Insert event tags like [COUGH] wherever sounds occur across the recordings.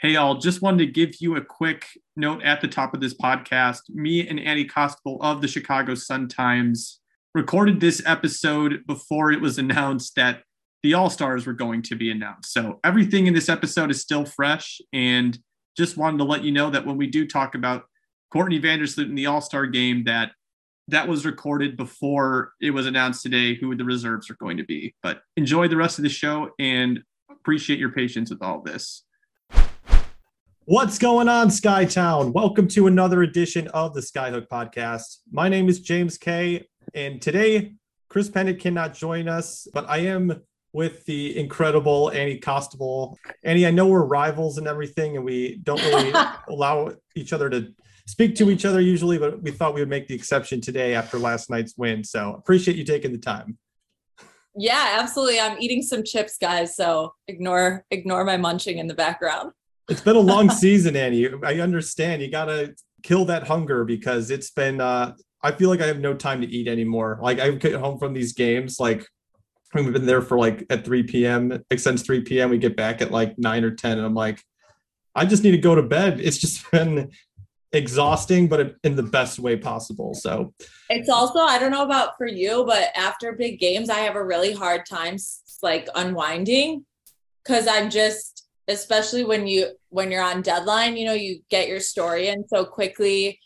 Hey, y'all, just wanted to give you a quick note at the top of this podcast. Me and Annie Costabile of the Chicago Sun-Times recorded this episode before it was [LAUGHS] announced that the All Stars were going to be announced. So everything in this episode is still fresh. And just wanted to let you know that when we do talk about Courtney Vandersloot in the All Star game, that that was recorded before it was announced today who the reserves are going to be. But enjoy the rest of the show and appreciate your patience with all this. What's going on, Skytown? Welcome to another edition of the Skyhook podcast. My name is James Kay, and today Chris Pennant cannot join us, but I am with the incredible Annie Costabile. Annie, I know we're rivals and everything, and we don't really [LAUGHS] allow each other to speak to each other usually, but we thought we would make the exception today after last night's win. So appreciate you taking the time. Yeah, absolutely. I'm eating some chips, guys. So ignore ignore my munching in the background. It's been a long [LAUGHS] season, Annie. I understand. You gotta kill that hunger because it's been uh I feel like I have no time to eat anymore. Like I get home from these games, like we've been there for like at 3 p.m. Like since 3 p.m. We get back at like nine or 10, and I'm like, I just need to go to bed. It's just [LAUGHS] been exhausting, but in the best way possible. So it's also, I don't know about for you, but after big games, I have a really hard time like unwinding because I'm just, especially when you when you're on deadline, you know, you get your story in so quickly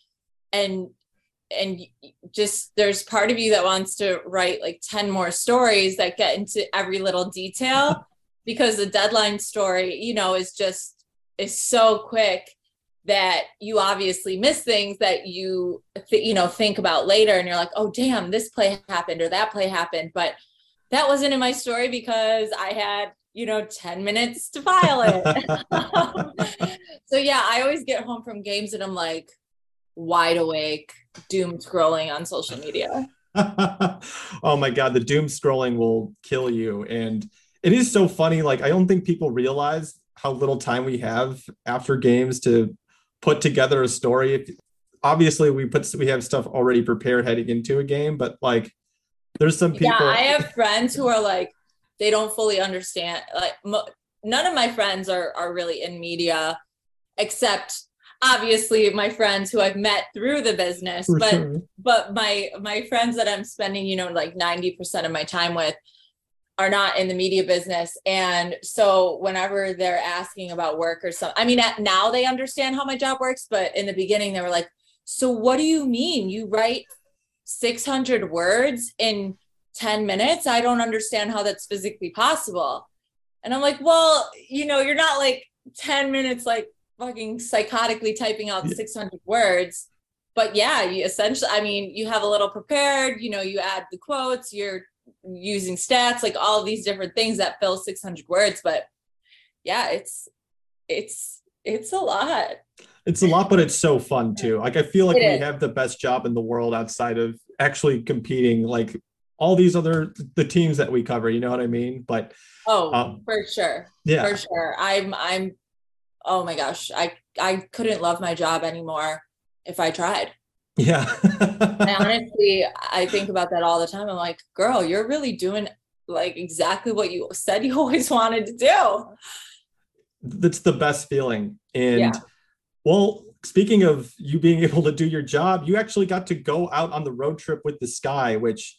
and and just there's part of you that wants to write like 10 more stories that get into every little detail [LAUGHS] because the deadline story you know is just is so quick that you obviously miss things that you th- you know think about later and you're like oh damn this play happened or that play happened but that wasn't in my story because i had you know 10 minutes to file it [LAUGHS] so yeah i always get home from games and i'm like wide awake doom scrolling on social media. [LAUGHS] oh my god, the doom scrolling will kill you and it is so funny like I don't think people realize how little time we have after games to put together a story. Obviously, we put we have stuff already prepared heading into a game, but like there's some people Yeah, I have friends who are like they don't fully understand like mo- none of my friends are are really in media except obviously my friends who I've met through the business, For but sure. but my my friends that I'm spending, you know, like 90% of my time with are not in the media business. And so whenever they're asking about work or something, I mean, now they understand how my job works, but in the beginning they were like, so what do you mean? You write 600 words in 10 minutes? I don't understand how that's physically possible. And I'm like, well, you know, you're not like 10 minutes like fucking psychotically typing out yeah. 600 words but yeah you essentially i mean you have a little prepared you know you add the quotes you're using stats like all these different things that fill 600 words but yeah it's it's it's a lot it's a lot but it's so fun too like i feel like it we is. have the best job in the world outside of actually competing like all these other the teams that we cover you know what i mean but oh um, for sure yeah for sure i'm i'm oh my gosh, I I couldn't love my job anymore if I tried. Yeah. I [LAUGHS] honestly, I think about that all the time. I'm like, girl, you're really doing like exactly what you said you [LAUGHS] always wanted to do. That's the best feeling. And yeah. well, speaking of you being [LAUGHS] able to do your job, you actually got to go out on the road trip with the sky, which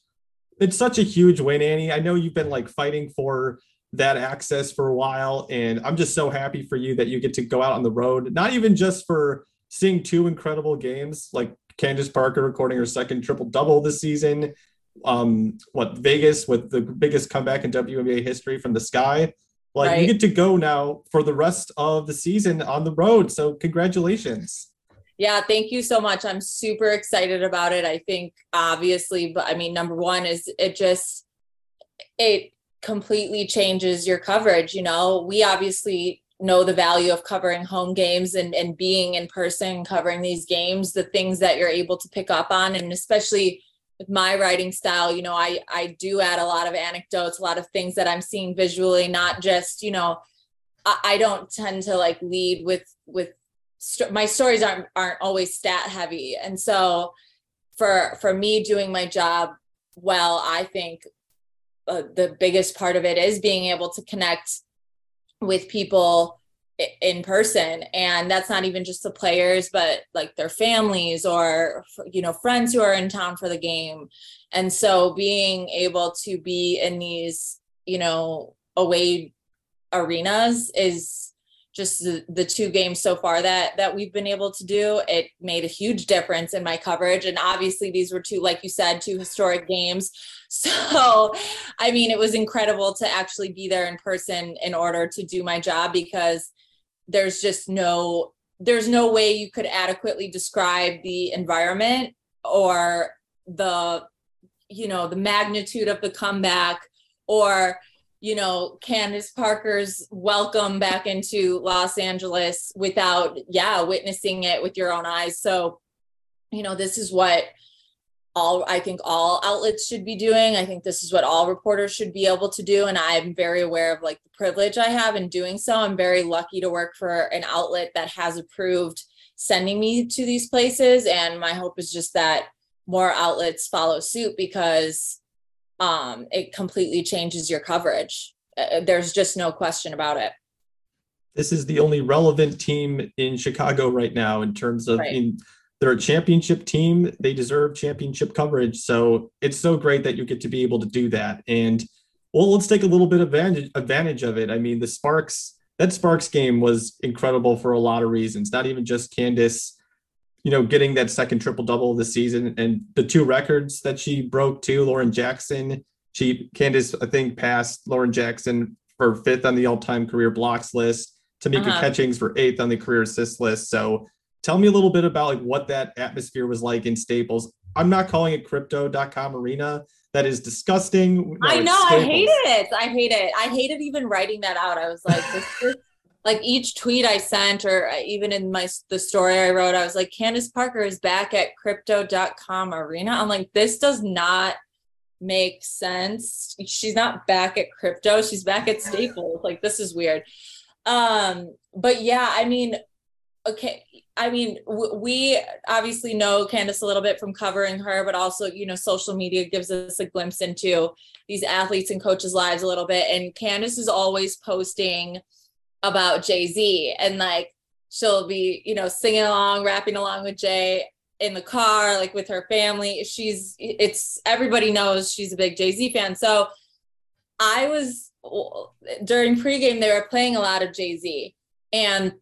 it's such a huge win, Annie. I know you've been like fighting for that access for a while. And I'm just so happy for you that you get to go out on the road, not even just for seeing two incredible games like Candace Parker recording her second triple double this season. Um, what Vegas with the biggest comeback in WNBA history from the sky. Like right. you get to go now for the rest of the season on the road. So congratulations. Yeah, thank you so much. I'm super excited about it. I think obviously, but I mean, number one is it just it completely changes your coverage. You know, we obviously know the value of covering home games and, and being in person covering these games, the things that you're able to pick up on. And especially with my writing style, you know, I, I do add a lot of anecdotes, a lot of things that I'm seeing visually, not just, you know, I, I don't tend to like lead with, with st- my stories aren't, aren't always stat heavy. And so for, for me doing my job well, I think uh, the biggest part of it is being able to connect with people in person and that's not even just the players but like their families or you know friends who are in town for the game and so being able to be in these you know away arenas is just the, the two games so far that that we've been able to do it made a huge difference in my coverage. And obviously these were two like you said two historic games. [LAUGHS] So i mean it was incredible to actually be there in person in order to do my job because there's just no there's no way you could adequately describe the environment or the you know the magnitude of the comeback or you know candace parker's welcome back into los angeles without yeah witnessing it with your own eyes so you know this is what all I think all outlets should be doing. I think this is what all reporters should be able to do. And I'm very aware of like the privilege I have in doing so. I'm very lucky to work for an outlet that has approved sending me to these places. And my hope is just that more outlets follow suit because um, it completely changes your coverage. Uh, uh there's just no question about it. This is the only relevant team in Chicago right now in terms of right. in they're a championship team. They deserve championship coverage. So it's so great that you get to be able to do that. And well, let's take a little bit of advantage, advantage of it. I mean, the Sparks, that Sparks game was incredible for a lot of reasons, not even just Candace, you know, getting that second triple double of the season and the two records that she broke too. Lauren Jackson, she, Candace, I think, passed Lauren Jackson for fifth on the all time career blocks list. Tamika uh-huh. Catchings for eighth on the career assist list. So Tell me a little bit about like what that atmosphere was like in Staples. I'm not calling it crypto.com arena. That is disgusting. No, I know. I hate it. I hate it. I hated even writing that out. I was like, this is like each tweet I sent or even in my the story I wrote, I was like, Candace Parker is back at crypto.com arena. I'm like, this does not make sense. She's not back at crypto. She's back at Staples. Like this is weird. Um, but yeah, I mean, okay, I mean, we obviously know Candace a little bit from covering her, but also, you know, social media gives us a glimpse into these athletes and coaches' lives a little bit. And Candace is always posting about Jay Z, and like she'll be, you know, singing along, rapping along with Jay in the car, like with her family. She's, it's everybody knows she's a big Jay Z fan. So I was during pregame, they were playing a lot of Jay Z. And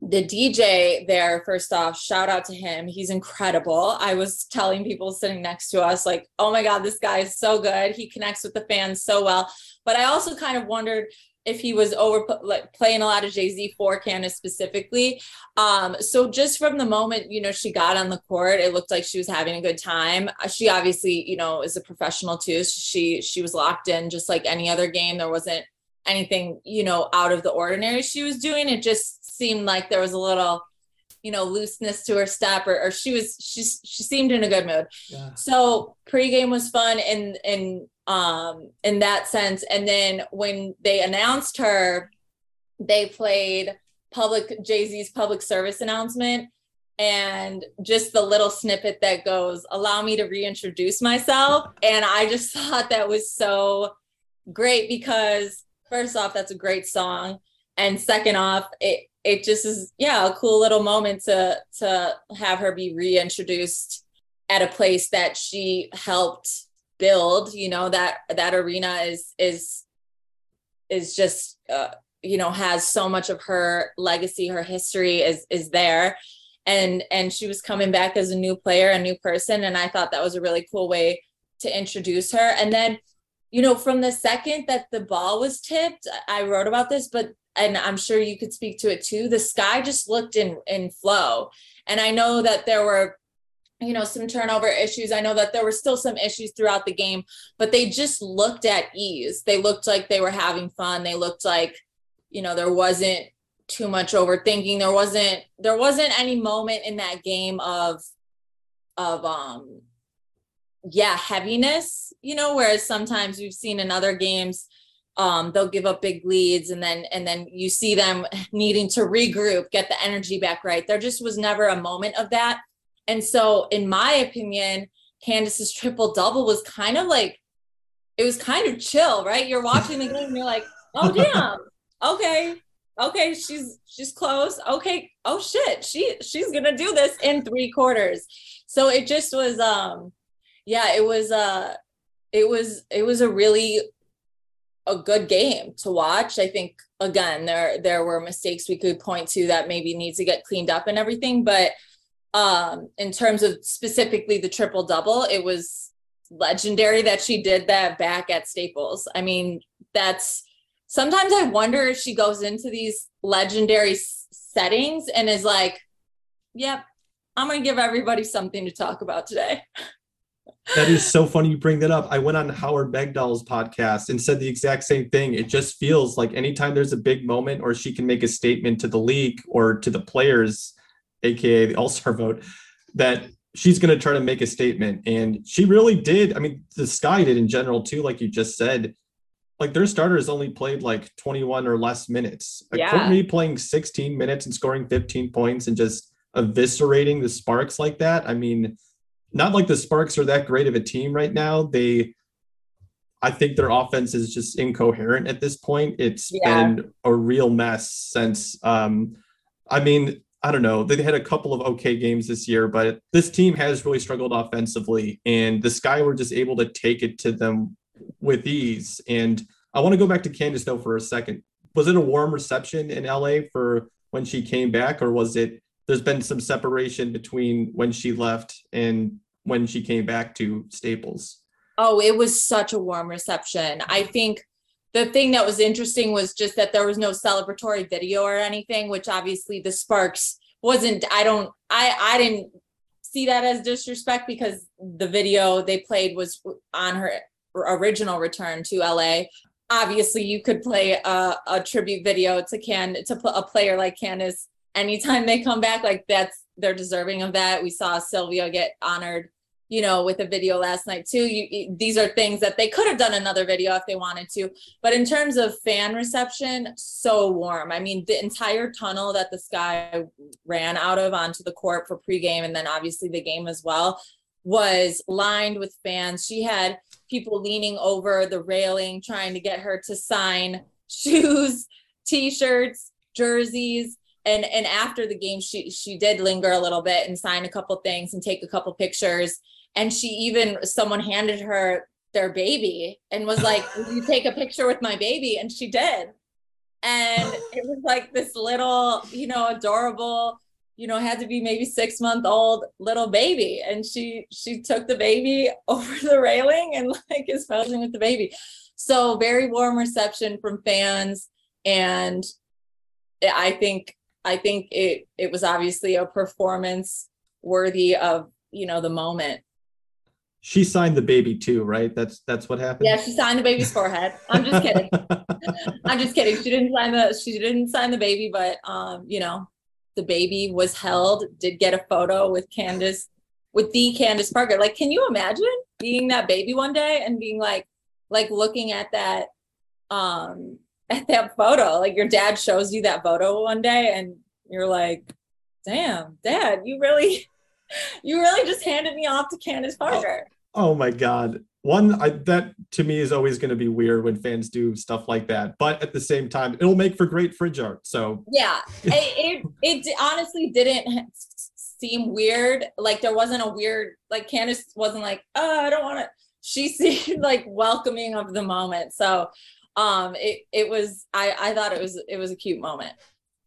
the DJ there, first off, shout out to him. He's incredible. I was telling people sitting next to us, like, oh my God, this guy is so good. He connects with the fans so well. But I also kind of wondered if he was over like playing a lot of Jay Z for Candace specifically. Um, so just from the moment you know she got on the court, it looked like she was having a good time. Uh, she obviously you know is a professional too. She she was locked in just like any other game. There wasn't anything you know out of the ordinary she was doing. It just seemed like there was a little you know looseness to her step or, or she was she she seemed in a good mood yeah. so pregame was fun and in um in that sense. And then when they announced her they played public jay-z's public service announcement. And just the little snippet that goes allow me to reintroduce myself. And i just [LAUGHS] thought that was so great because first off that's a great song. And second off it it just is yeah a cool little moment to to have her be reintroduced at a place that she helped build you know that that arena is is is just uh, you know has so much of her legacy her history is is there and and she was coming back as a new player a new person and i thought that was a really cool way to introduce her and then you know from the second that the ball was tipped i wrote about this but and I'm sure you could speak to it too. The sky just looked in in flow, and I know that there were you know some turnover issues. I know that there were still some issues throughout the game but they just looked at ease. They looked like they were having fun. They looked like you know there wasn't too much overthinking. There wasn't there wasn't any moment in that game of of um yeah heaviness you know whereas sometimes we've seen in other games um, they'll give up big leads and then and then you see them needing to regroup get the energy back right. There just was never a moment of that and so in my opinion candace's triple double was kind of like it was kind of chill right you're watching the game and you're like oh damn okay okay, she's she's close. Okay, oh shit, she she's gonna do this in three quarters. So it just was um yeah, it was uh it was it was a really a good game to watch. I think again there there were mistakes we could point to that maybe need to get cleaned up and everything, but um in terms of specifically the triple double, it was legendary that she did that back at Staples. I mean, that's sometimes I wonder if she goes into these legendary settings and is like, yep, I'm going to give everybody something to talk about today. [LAUGHS] that is so funny you bring that up. I went on Howard Megdal's podcast and said the exact same thing. It just feels like anytime there's a big moment or she can make a statement to the league or to the players, aka the All-Star vote, that she's going to try to make a statement. And she really did. I mean, the Sky did in general too, like you just said like their starters only played like 21 or less minutes. Like yeah. Courtney playing 16 minutes and scoring 15 points and just eviscerating the Sparks like that. I mean, not like the Sparks are that great of a team right now. They I think their offense is just incoherent at this point. It's yeah. been a real mess since um I mean, I don't know. They had a couple of okay games this year, but this team has really struggled offensively and the Sky were just able to take it to them with ease. And I want to go back to Candace though for a second. Was it a warm reception in LA for when she came back, or was it there's been some separation between when she left and when she came back to Staples? Oh, it was such a warm reception. I think the thing that was interesting was just that there was no celebratory video or anything, which obviously the Sparks wasn't. I don't. I I didn't see that as disrespect because the video they played was on her original return to LA. Obviously, you could play a, a tribute video to Can to a player like Candace anytime they come back. Like that's they're deserving of that. We saw Sylvia get honored, you know, with a video last night too. You, these are things that they could have done another video if they wanted to. But in terms of fan reception, so warm. I mean, the entire tunnel that the sky ran out of onto the court for pregame, and then obviously the game as well was lined with fans. She had people leaning over the railing trying to get her to sign [LAUGHS] shoes, t-shirts, jerseys. And and after the game, she she did linger a little bit and sign a couple things and take a couple pictures. And she even someone handed her their baby and was like, [LAUGHS] Will you take a picture with my baby? And she did. And it was like this little, you know, adorable you know had to be maybe six month old little baby and she she took the baby [LAUGHS] over the railing and like is posing with the baby so very warm reception from fans and i think i think it it was obviously a performance worthy of you know the moment she signed the baby too right that's that's what happened yeah she signed the baby's forehead i'm just kidding [LAUGHS] i'm just kidding she didn't sign the she didn't sign the baby but um you know the baby was held, did get a photo with Candace, with the Candace Parker. Like, can you imagine being that baby one day and being like, like looking at that, um, at that photo? Like your dad shows you that photo one day and you're like, damn, dad, you really, [LAUGHS] you really just handed me off to Candace Parker. Oh, my God. One I, that to me is always going to be weird when fans do stuff like that but at the same time it'll make for great fridge art so. Yeah. It, it, it honestly didn't seem weird. Like there wasn't a weird like candace wasn't like oh i don't want to she [LAUGHS] seemed like welcoming of the moment so um it it was i i thought it was it was a cute moment.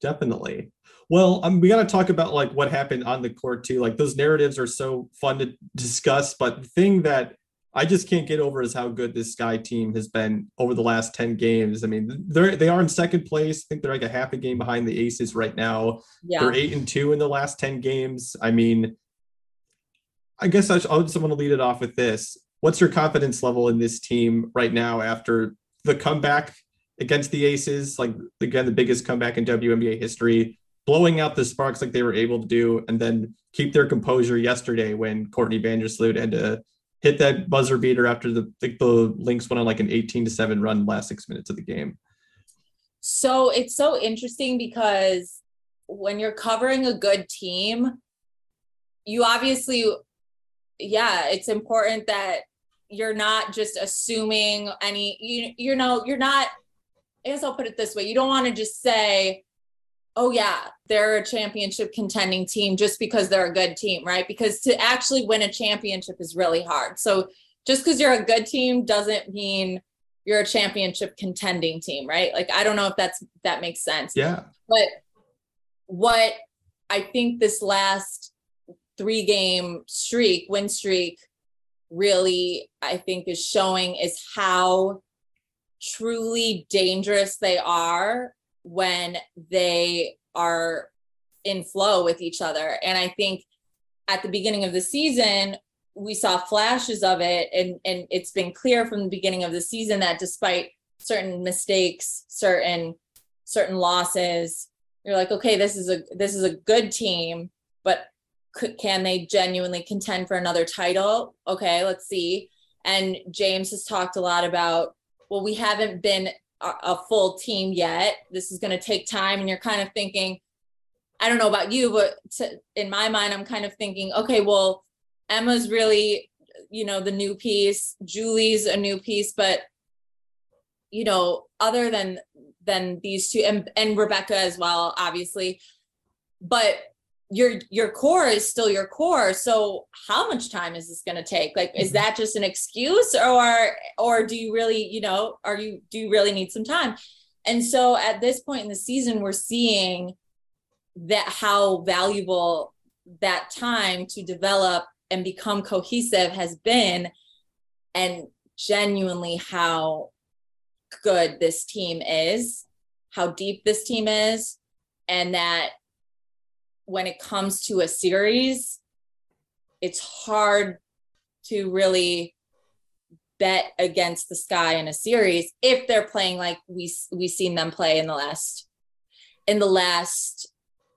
Definitely well, um, we got to talk about like what happened on the court too. Like those narratives are so fun to discuss, but the thing that I just can't get over is how good this Sky team has been over the last 10 games. I mean, they're they are in second place. I think they're like a half a game behind the Aces right now. Yeah. They're eight and two in the last 10 games. I mean, I guess I, I just want to lead it off with this. What's your confidence level in this team right now after the comeback against the Aces? Like again, the biggest comeback in WNBA history, blowing out the Sparks like they were able to do, and then keep their composure yesterday when Courtney Vandersloot had to hit that buzzer beater after the the Lynx went on like an 18 to 7 run last six minutes of the game. So it's so interesting because when you're covering a good team, you obviously, yeah, it's important that you're not just assuming any, you, you know, you're not I guess I'll put it this way. You don't want to just say, oh yeah, they're a championship contending team just because they're a good team, right? Because to actually win a championship is really hard. So just because you're a good team doesn't mean you're a championship contending team, right? Like I don't know if that's that makes sense. Yeah. But what I think this last three game streak, win streak, really, I think is showing is how truly dangerous they are when they are in flow with each other. And I think at the beginning of the season, we saw flashes of it and and it's been clear from the beginning of the season that despite certain mistakes, certain certain losses, you're like, okay, this is a this is a good team, but could, can they genuinely contend for another title? Okay, let's see. And James has talked a lot about, well, we haven't been a, full team yet. This is going to take time, and you're kind of thinking, I don't know about you, but to, in my mind, I'm kind of thinking, okay, well, Emma's really, you know, the new piece. Julie's a new piece, but you know, other than than these two, and and Rebekah as well, obviously. But your your core is still your core. So how much time is this going to take? Like is mm-hmm. that just an excuse or or do you really you know are you do you really need some time? And so at this point in the season we're seeing that how valuable that time to develop and become cohesive has been and genuinely how good this team is how deep this team is and that when it comes to a series, it's hard to really bet against the sky in a series if they're playing like we we seen them play in the last in the last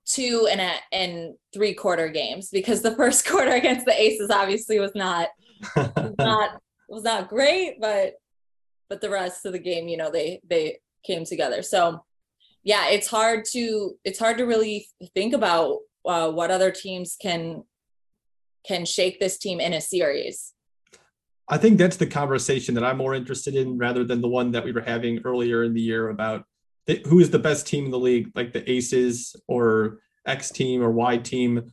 two and a and three quarter games because the [LAUGHS] first quarter against the aces obviously was not was [LAUGHS] not was not great but but the rest of the game you know they they came together. So yeah, it's hard to it's hard to really think about uh, what other teams can can shake this team in a series. I think that's the conversation that I'm more interested in rather than the one that we were having earlier in the year about who is the best team in the league, like the Aces or X team or Y team.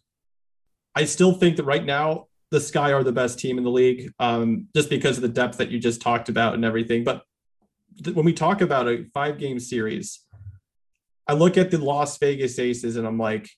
I still think that right now the Sky are the best team in the league, um, just because of the depth that you just talked about and everything. But th- when we talk about a five game series, I look at the Las Vegas Aces and I'm like,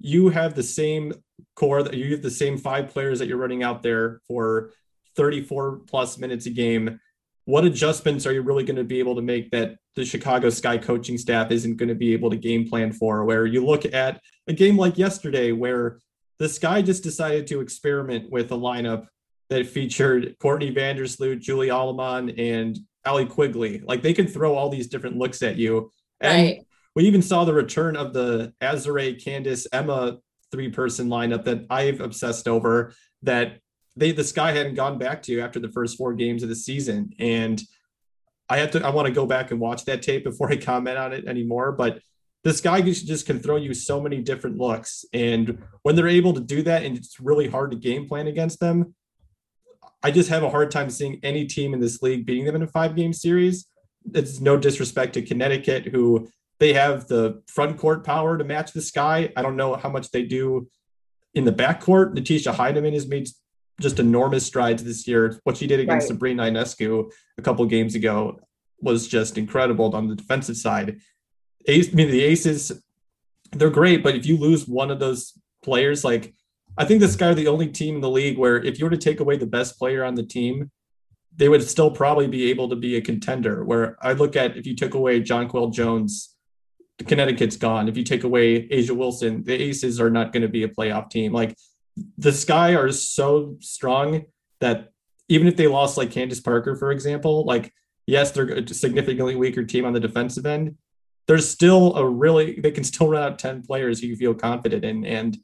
you have the same core that you have the same five players that you're running out there for 34 plus minutes a game. What adjustments are you really going to be able to make that the Chicago Sky coaching staff isn't going to be able to game plan for? Where you look at a game like yesterday, where the Sky just decided to experiment with a lineup that featured Courtney Vandersloot, Julie Allemand, and Allie Quigley. Like they can throw all these different looks at you. And right we even saw the return of the Azurá, Candace, Emma three person lineup that I've obsessed over that they the sky hadn't gone back to after the first four games of the season. And I have to I want to go back and watch that tape before I comment on it anymore. But this guy just can throw you so many different looks. And when they're able to do that and it's really hard to game plan against them, I just have a hard time seeing any team in this league beating them in a five game series. It's no disrespect to Connecticut, who they have the front court power to match the sky. I don't know how much they do in the back court. Natisha Hiedeman has made just enormous strides this year. What she did against right. Sabrina Ionescu a couple games ago was just incredible on the defensive side. Ace, I mean, the Aces, they're great, but if you lose one of those players, like I think the Sky are the only team in the league where if you were to take away the best player on the team, they would still probably be able to be a contender. Where I look at if you took away Jonquel Jones Connecticut's gone. If you take away A'ja Wilson, the Aces are not going to be a playoff team. Like the Sky are so strong that even if they lost like Candace Parker, for example, like yes, they're a significantly weaker team on the defensive end. There's still a really they can still run out 10 players who you feel confident in. And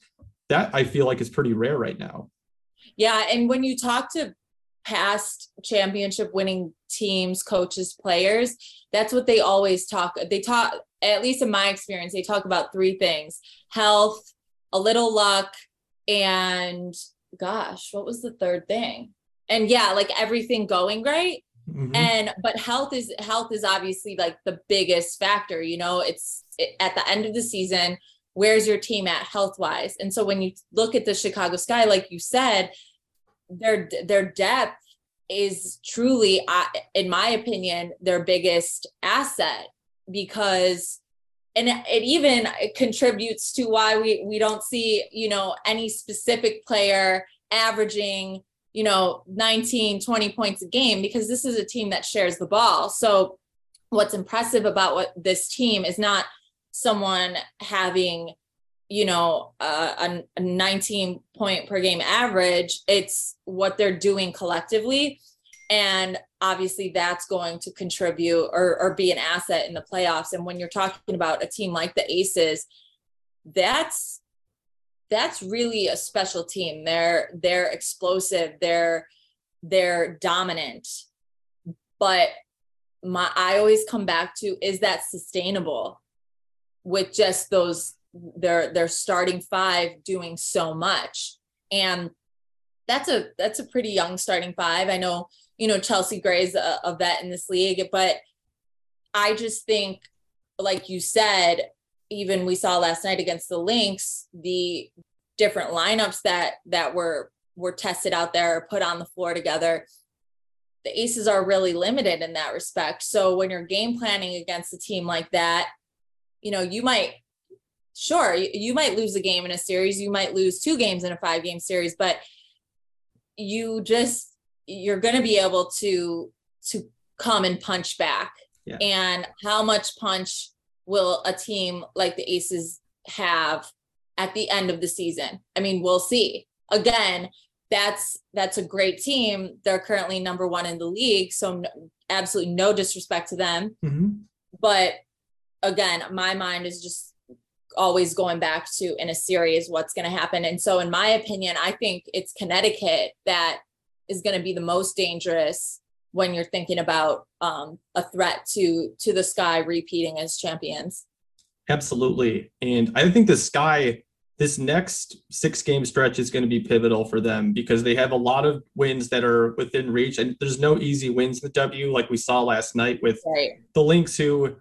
that I feel like is pretty rare right now. Yeah. And when you talk to past championship winning teams, coaches, players, that's what they always talk. They talk, at least in my experience, they talk about three things health, a little luck, and gosh, what was the third thing? And yeah, like everything going right. Mm-hmm. And but health is health is obviously like the biggest factor. You know, it's it, at the end of the season. Where's your team at health wise? And so when you look at the Chicago Sky, like you said, their their depth is truly, in my opinion, their biggest asset because and it even contributes to why we we don't see you know any specific player averaging you know 19 20 points a game because this is a team that shares the ball. So what's impressive about what this team is not someone having you know a, a 19 point per game average. It's what they're doing collectively and obviously that's going to contribute or, or be an asset in the playoffs. And when you're talking about a team like the aces that's that's really a special team. They're they're explosive. They're they're dominant. But my i always come back to is that sustainable with just those their their starting five doing so much? And that's a that's a pretty young starting five. I know you know, Chelsea Gray's a, a vet in this league, but I just think, like you said, even we saw last night against the Lynx, the different lineups that that were were tested out there, or put on the floor together. The aces are really limited in that respect. So when you're game planning against a team like that, you know, you might sure you might lose a game in a series, you might lose two games in a five game series, but you just you're going to be able to to come and punch back. Yeah. and how much punch will a team like the aces have at the end of the season? I mean we'll see. Again that's that's a great team. They're currently number one in the league so no, absolutely no disrespect to them. Mm-hmm. but again my mind is just always going back to in a series what's going to happen. And so in my opinion i think it's connecticut that is going to be the most dangerous when you're thinking about um, a threat to to the sky repeating as champions. Absolutely. And i think the sky this next six game stretch is going to be pivotal for them because they have a lot of wins that are within reach and there's no easy wins with w like we saw last night with right. the lynx who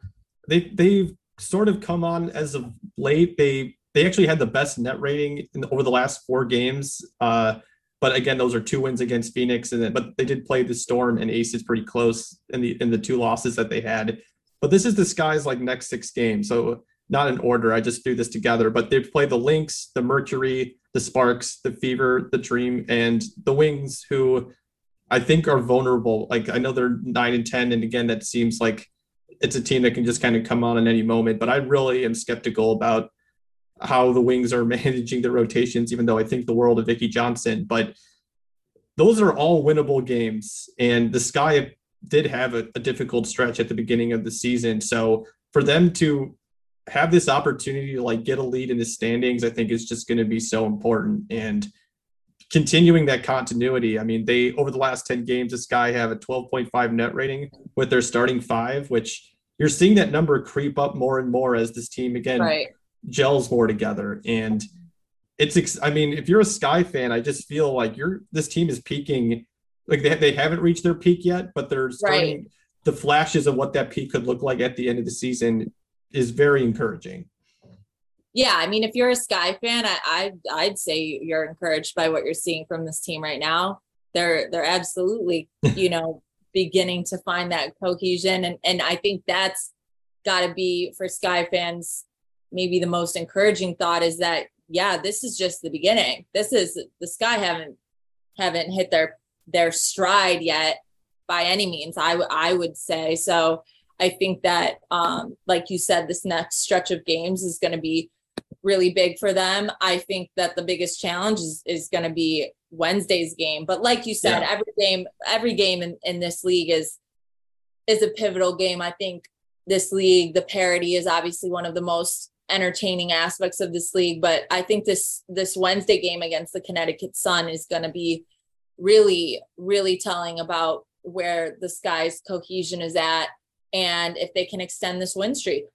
they they've sort of come on as of late. They they actually had the best net rating in, over the last four games. Uh but again, those are two wins against Phoenix, and then, but they did play the Storm and Aces pretty close in the in the two losses that they had. But this is the Sky's like next six games, so not in order. I just threw this together, but they play the Lynx, the Mercury, the Sparks, the Fever, the Dream, and the Wings, who I think are vulnerable. Like I know they're nine and ten, and again, that seems like it's a team that can just kind of come on in any moment. But I really am skeptical about how the Wings are [LAUGHS] managing the rotations, even though I think the world of Vickie Johnson. But those are all winnable games. And the Sky did have a, a difficult stretch at the beginning of the season. So for them to have this opportunity to like get a lead in the standings, I think is just going to be so important. And continuing that continuity. I mean, they over the last 10 games, the Sky have a 12.5 net rating with their starting five, which you're seeing that number creep up more and more as this team again right gels more together. And it's, I mean, if you're a Sky fan, I just feel like you're, this team is peaking. Like they, they haven't reached their peak yet, but they're starting right. the flashes of what that peak could look like at the end of the season is very encouraging. Yeah, I mean, if you're a Sky fan, I, I I'd say you're encouraged by what you're seeing from this team right now. They're they're absolutely, [LAUGHS] you know, beginning to find that cohesion, and and I think that's got to be for Sky fans maybe the most encouraging thought is that yeah this is just the beginning. This is the sky haven't haven't hit their their stride yet by any means I, w- I would say. So i think that um like you said this next stretch of games is going to be really big for them. I think that the biggest challenge is, is going to be wednesday's game. But like you said yeah. every game every game in, in this league is is a pivotal game. I think this league the parity is obviously one of the most entertaining aspects of this league but i think this this wednesday game against the connecticut sun is going to be really really telling about where the sky's cohesion is at and if they can extend this win streak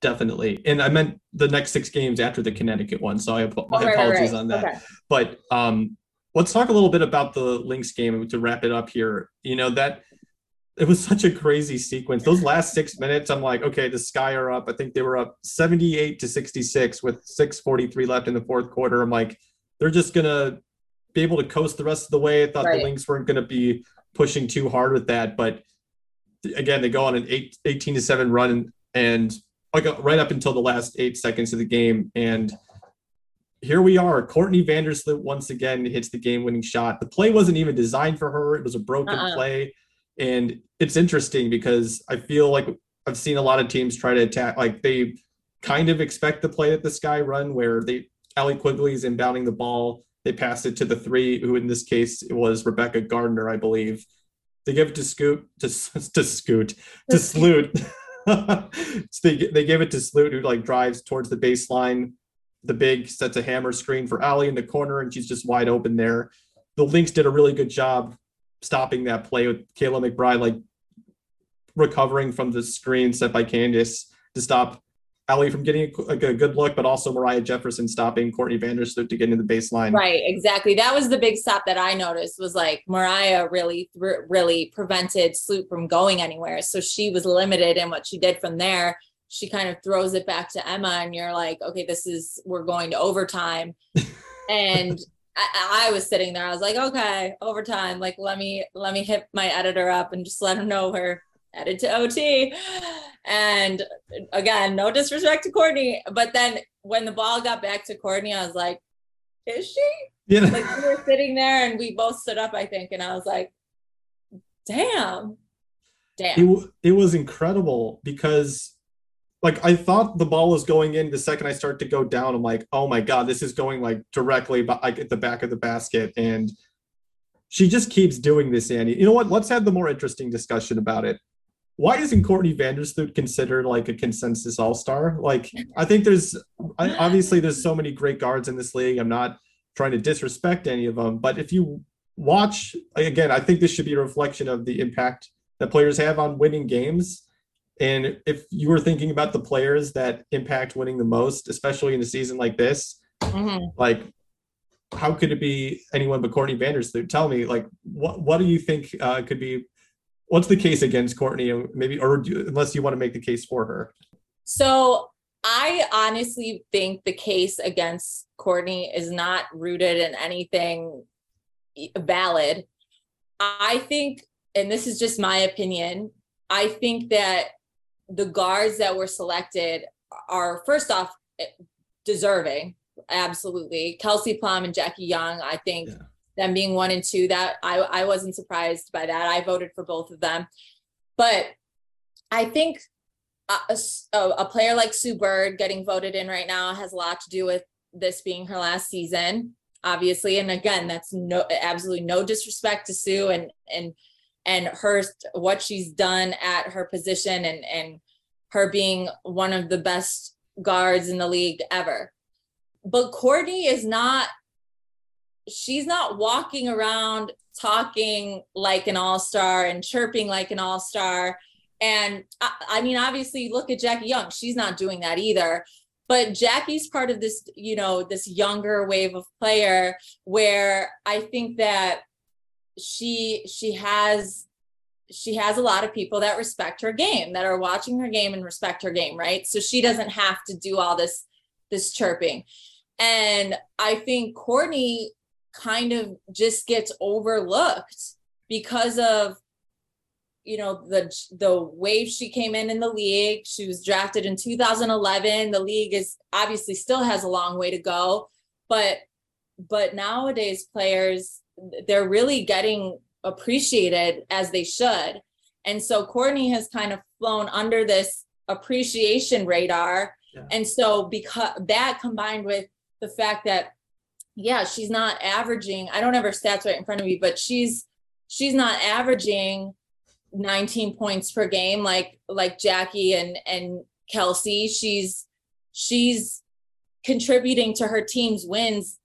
definitely and i meant the next six games after the connecticut one so i, my oh, right, apologies right. on that okay. but um let's talk a little bit about the lynx game to wrap it up here you know that it was such a crazy sequence. Those last six minutes, I'm like, okay, the Sky are up. I think they were up 78 to 66 with 6:43 left in the fourth quarter. I'm like, they're just gonna be able to coast the rest of the way. I thought right. the Lynx weren't gonna be pushing too hard with that, but again, they go on an eight, 18 to seven run and, and like uh, right up until the last eight seconds of the game, and here we are. Courtney Vandersloot once again hits the game-winning shot. The play wasn't even designed for her; it was a broken uh-uh. play and it's interesting because I feel like I've seen a lot of teams try to attack, like they kind of expect the play at the sky run where they Allie Quigley is inbounding the ball. They pass it to the three, who in this case it was Rebekah Gardner, I believe. They give it to Scoot to [LAUGHS] to Scoot to Sloot. so [LAUGHS] they they give it to Sloot, who like drives towards the baseline. The big sets a hammer screen for Allie in the corner, and she's just wide open there. The Lynx did a really good job stopping that play with Kayla McBride, like recovering from the screen set by Candace to stop Allie from getting a, like a good look, but also Moriah Jefferson stopping Courtney Vandersloot to get into the baseline. Right, exactly. That was the big stop that I noticed was like Moriah really, really prevented Sloot from going anywhere. So she was limited in what she did from there. She kind of throws it back to Emma, and you're like, okay, this is, we're going to overtime. [LAUGHS] and I, I, was sitting there. I was like, okay, overtime. Like, let me let me hit my editor up and just let him know we're headed to OT. And again, no disrespect to Courtney, but then when the ball got back to Courtney, I was like, is she? Yeah. Like we were sitting there and we both stood up, I think, and I was like, damn, damn. It, it was incredible because like I thought the ball was going in the second I start to go down. I'm like, oh my god, this is going like directly like at the back of the basket, and she just keeps doing this, Annie. You know what? Let's have the more interesting discussion about it. Why isn't Courtney Vandersloot considered like a consensus All Star? Like, I think there's obviously there's so many great guards in this league. I'm not trying to disrespect any of them, but if you watch again, I think this should be a reflection of the impact that players have on winning games and if you were thinking about the players that impact winning the most, especially in a season like this, mm-hmm. like how could it be anyone but Courtney Vandersloot? Tell me, like, what what do you think uh, could be? What's the case against Courtney? Maybe, or do, unless you want to make the case for her. So I honestly think the case against Courtney is not rooted in anything valid. I think, and this is just my opinion, I think that the guards that were selected are first off eh, deserving absolutely. Kelsey plum and jackie young i think yeah. them being one and two that I, I wasn't surprised by that. I voted for both of them. But i think a, a, a player like sue bird getting voted in right now has a lot to do with this being her last season obviously. And again that's no absolutely no disrespect to sue and and and her what she's done at her position and and her being one of the best guards in the league ever. But Courtney is not she's not walking around talking like an all-star and chirping like an all-star and I, I, mean obviously look at jackie young she's not doing that either but jackie's part of this you know this younger wave of player where i think that she she has she has a lot of people that respect her game that are watching her game and respect her game right? So she doesn't have to do all this this chirping. And i think courtney kind of just gets overlooked because of you know the the wave she came in in the league. She was drafted in 2011 the league is obviously still has a long way to go but but nowadays players they're really getting appreciated as they should. And so Courtney has kind of flown under this appreciation radar. Yeah. And so because that combined with the fact that yeah, she's not averaging, I don't have her stats right in front of me, but she's she's not averaging 19 points per game like like Jackie and and Kelsey. She's she's contributing to her team's wins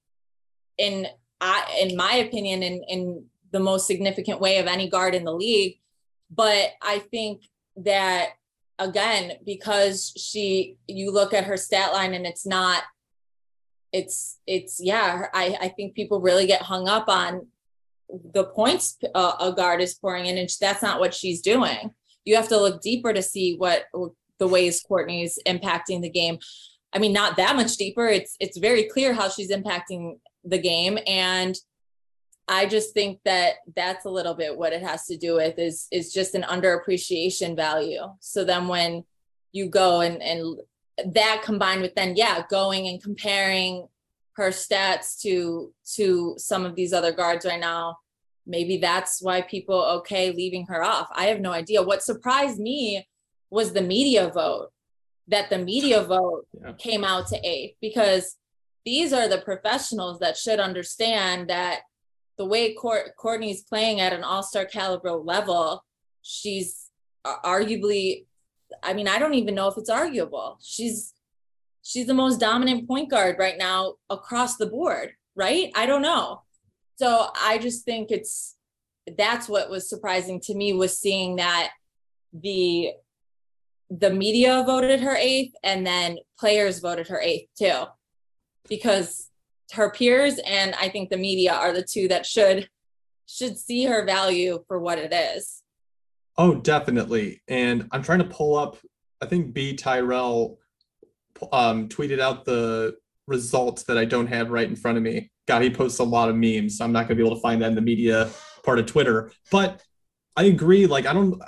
in I in my opinion in in the most significant way of any guard in the league. But I think that again, because she, you look at her stat line and it's not, it's, it's, yeah, I, I think people really get hung up on the points a guard is pouring in, and that's not what she's doing. You have to look deeper to see what the ways Courtney's impacting the game. I mean, not that much deeper. It's it's very clear how she's impacting the game, and I just think that that's a little bit what it has to do with is is just an underappreciation value. So then when you go and and that combined with then yeah going and comparing her stats to to some of these other guards right now maybe that's why people okay leaving her off i have no idea what surprised me was the media vote that the media vote yeah. came out to eighth because these are the professionals that should understand that the way Court- courtney's playing at an all-star caliber level she's arguably i mean i don't even know if it's arguable. She's she's the most dominant point guard right now across the board right? I don't know. So i just think it's that's what was surprising to me was seeing that the the media voted her eighth and then players voted her eighth too because her peers and i think the media are the two that should should see her value for what it is. Oh definitely. And i'm trying to pull up i think b tyrell um, tweeted out the results that i don't have right in front of me. God he posts a lot of memes. So i'm not going to be able to find that in the media part of twitter. But I agree. Like, I don't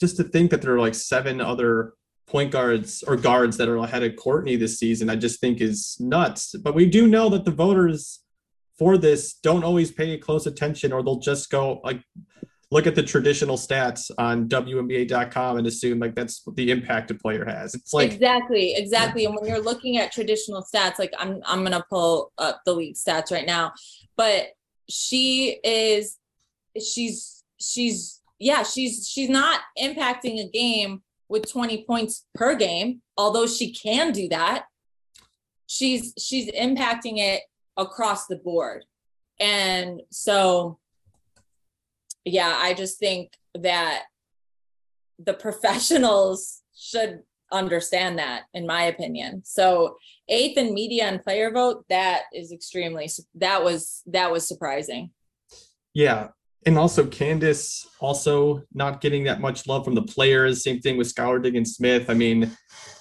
just to think that there are like seven other point guards or guards that are ahead of Courtney this season. I just think is nuts. But we do know that the voters for this don't always pay close attention, or they'll just go like look at the traditional stats on WNBA.com and assume like that's the impact a player has. It's like exactly, exactly. And when you're looking at traditional stats, like I'm I'm gonna pull up the league stats right now, but she is she's she's yeah, she's she's not impacting a game with 20 points per game, although she can do that. She's she's impacting it across the board. And so yeah, I just think that the professionals should understand that in my opinion. So eighth in media and player vote, that is extremely that was that was surprising. Yeah, and also Candace also not getting that much love from the players. Same thing with Skylar Diggins Smith. I mean,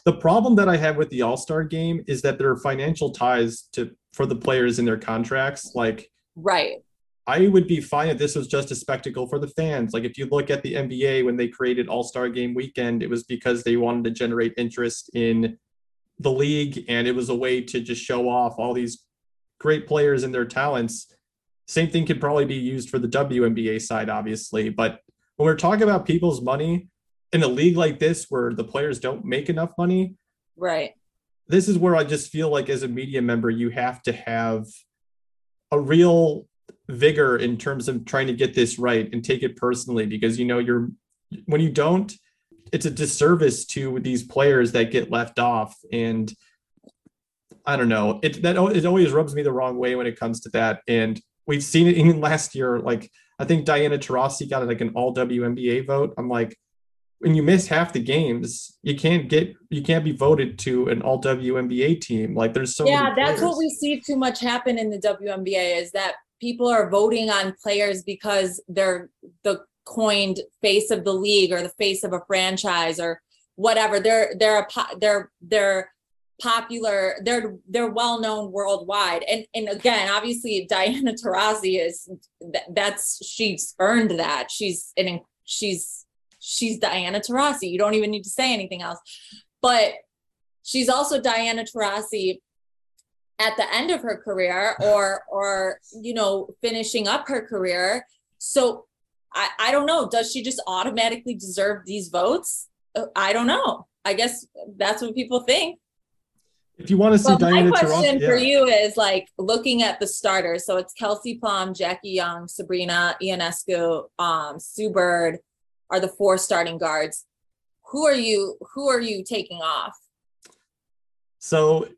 the problem that I have with the All Star game is that there are financial ties to for the players in their contracts. Like, right. I would be fine if this was just a spectacle for the fans. Like, if you look at the NBA when they created All Star Game Weekend, it was because they wanted to generate interest in the league, and it was a way to just show off all these great players and their talents same thing could probably be used for the WNBA side, obviously. But when we're talking about people's money in a league like this where the players don't make enough money, right? This is where I just feel like as a media member, you have to have a real vigor in terms of trying to get this right and take it personally because you know you're when you don't it's a disservice to these players that get left off and I don't know. It that it always rubs me the wrong way when it comes to that. And we've seen it even [LAUGHS] last year. Like I think Diana Taurasi got like an all WNBA vote. I'm like, when you miss half the games, you can't get you can't be voted to an all WNBA team. Like there's so yeah, that's what we see too much happen in the WNBA is that people are voting on players because they're the coined face of the league or the face of a franchise or whatever. They're they're a they're they're popular they're they're well known worldwide. And and again obviously diana taurasi is that's she's earned that. She's an she's she's diana taurasi. You don't even need to say anything else. But she's also diana taurasi at the end of her career or or you know finishing up her career. So i i don't know. Does she just automatically deserve these votes? Uh, i don't know. I guess that's what people think if you want to see well, Diana my question for you is like looking at the starters. So it's Kelsey Plum, Jackie Young, Sabrina Ionescu, um, Sue Bird are the four starting guards. Who are you? Who are you taking off? So,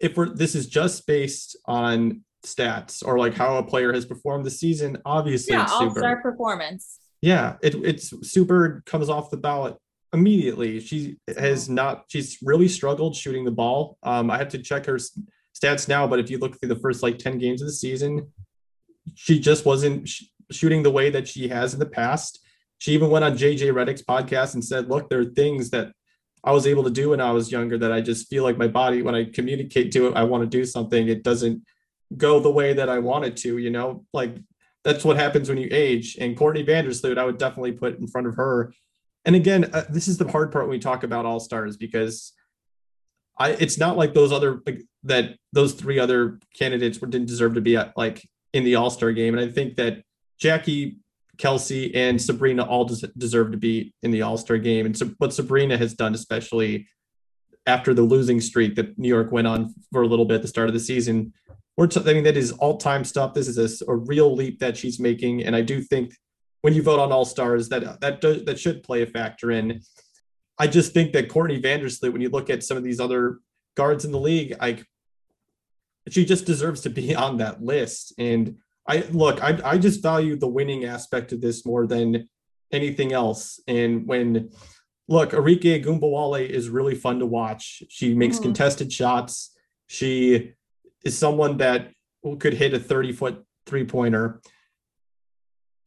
if we're this is just based on stats or like how a player has performed the season, obviously, yeah, all star performance. Yeah, it, it's Sue Bird comes off the ballot immediately. She has not, she's really struggled shooting the ball. Um, I have to check her stats now, but if you look through the first like 10 games of the season, she just wasn't sh- shooting the way that she has in the past. She even went on JJ Redick's podcast and said, "Look, there are things that I was able to do when I was younger that I just feel like my body, when I communicate to it, I want to do something, it doesn't go the way that I want it to, you know, like that's what happens when you age. And Courtney Vandersloot, I would definitely put in front of her. And again, uh, this is the hard part when we talk about all stars because I, it's not like those other like, that those three other candidates were, didn't deserve to be at, like in the All Star game. And I think that Jackie Kelsey and Sabrina all des- deserve to be in the All Star game. And so, what Sabrina has done, especially after the losing streak that New York went on for a little bit at the start of the season, we're t- I mean that is all time stuff. This is a, a, real leap that she's making, and I do think when you vote on All Stars, that that does, that should play a factor in. I just think that Courtney Vandersloot, when you look at some of these other guards in the league, like she just deserves to be [LAUGHS] on that list. And I look, I, I just value the winning aspect of this more than anything else. And when look, Arike Ogunbowale is really fun to watch. She makes mm-hmm. contested shots. She is someone that could hit a 30 foot three pointer.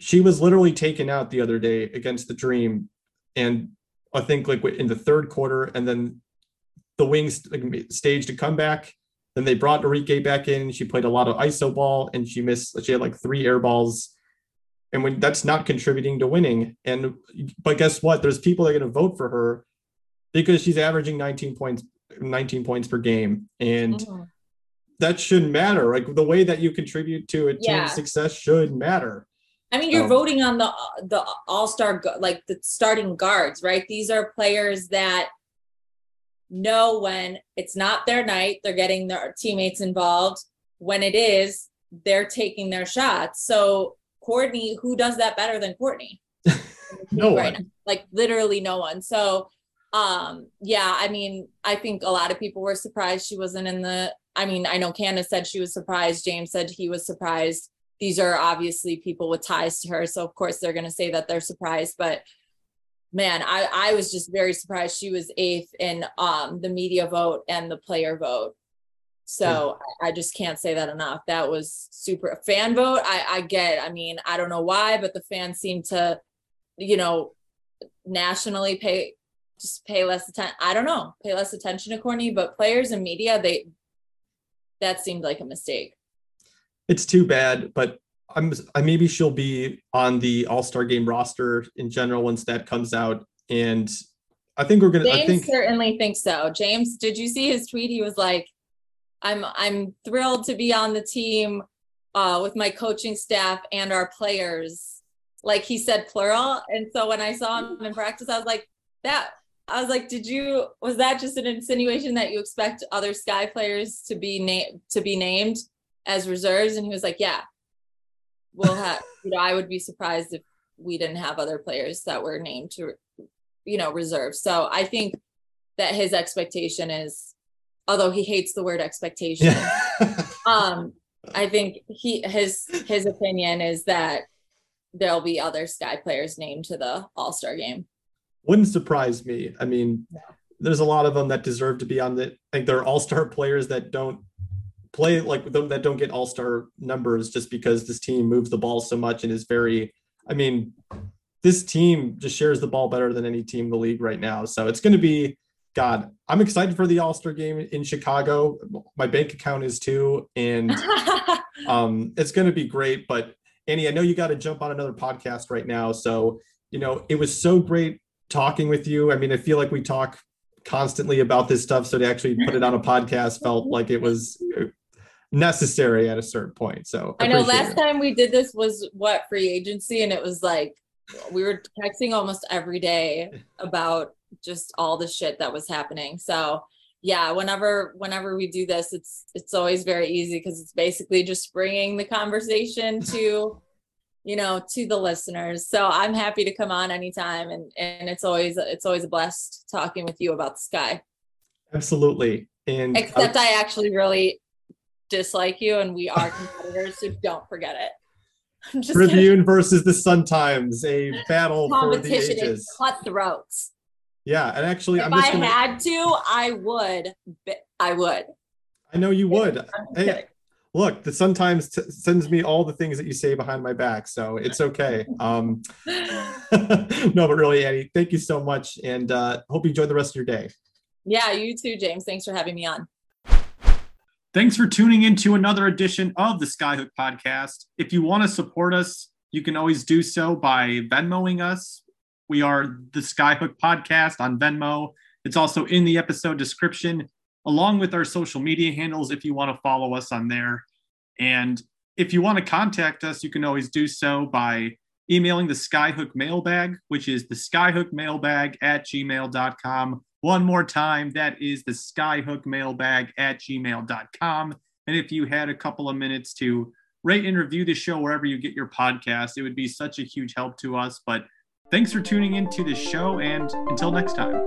She was literally taken out the other day against the Dream. And I think like in the third quarter, and then the Wings staged a comeback then they brought Arike back in. She played a lot of ISO ball and she missed, she had like three air balls. And when that's not contributing to winning. And but guess what? There's people that are going to vote for her because she's averaging 19 points, 19 points per game. And mm-hmm. that shouldn't matter. Like the way that you contribute to a team's yeah. success should matter. I mean, you're um, voting on the the all star like the starting guards, right? These are players that know when it's not their night, they're getting their teammates involved. When it is, they're taking their shots. So Courtney, who does that better than Courtney? [LAUGHS] no right one. Now? [LAUGHS] Like literally no one. So um yeah, I mean, I think a lot of people were surprised she wasn't in the I mean, I know Candace said she was surprised, James said he was surprised. These are obviously people with ties to her, so of course they're going to say that they're surprised, but man, I, I was just very surprised she was eighth in um, the media vote and the player vote. So yeah. I just can't say that enough. That was super fan vote. I, I get, I mean, I don't know why, but the fans seem to, you know, nationally pay just pay less attention. I don't know, pay less attention to Courtney, but players and media, they that seemed like a mistake. It's too bad, but I'm I maybe she'll be on the All Star Game roster in general once that comes out, and I think we're gonna. James I think, certainly think so. James, did you see his tweet? He was like, "I'm I'm thrilled to be on the team uh, with my coaching staff and our players." Like he said, plural. And so when I saw him in practice, I was like, "That." I was like, "Did you? Was that just an insinuation that you expect other Sky players to be named to be named as reserves?" And he was like, "Yeah." we'll have [LAUGHS] you know i would be surprised if we didn't have other players that were named to you know reserve so i think that his expectation is although he hates the word expectation yeah. [LAUGHS] um i think he his his opinion is that there'll be other sky players named to the all-star game wouldn't surprise me i mean yeah. there's a lot of them that deserve to be on the I think they're all-star players that don't play like them that don't get all star numbers just because this team moves the ball so much and is very. I mean, this team just shares the ball better than any team in the league right now. So it's going to be. God, I'm excited for the All Star game in Chicago. My bank account is too, and [LAUGHS] um, it's going to be great. But Annie, I know you got to jump on another podcast right now, so you know it was so great talking with you. I mean, I feel like we talk constantly about this stuff, so to actually put it on a podcast felt like it was necessary at a certain point. So I, I know last it. time we did this was what free agency, and it was like we were texting almost every day about just all the shit that was happening. So yeah, whenever whenever we do this, it's it's always very easy because it's basically just bringing the conversation to you know to the listeners so i'm happy to come on anytime and and it's always it's always a blast talking with you about the sky absolutely and uh, except I, I actually really dislike you and we are competitors, so don't forget it. [LAUGHS] Tribune versus the Sun Times, a battle for the ages. cutthroats. Yeah, and actually, if I'm just gonna... Had to, I would. I would. I know you would. Hey, look, the sometimes t- sends me all the things that you say behind my back, so it's okay. Um, [LAUGHS] no, but really, Annie, thank you so much, and uh, hope you enjoy the rest of your day. Yeah, you too, James. Thanks for having me on. Thanks for tuning in to another edition of the Skyhook Podcast. If you want to support us, you can always do so by Venmoing us. We are the Skyhook Podcast on Venmo. It's also in the episode description, along with our social media handles if you want to follow us on there. And if you want to contact us, you can always do so by emailing the Skyhook mailbag, which is the Skyhook mailbag at gmail.com. One more time, that is the Skyhook mailbag at gmail.com. And if you had a couple of minutes to rate and review the show wherever you get your podcast, it would be such a huge help to us. But thanks for tuning into the show, and until next time.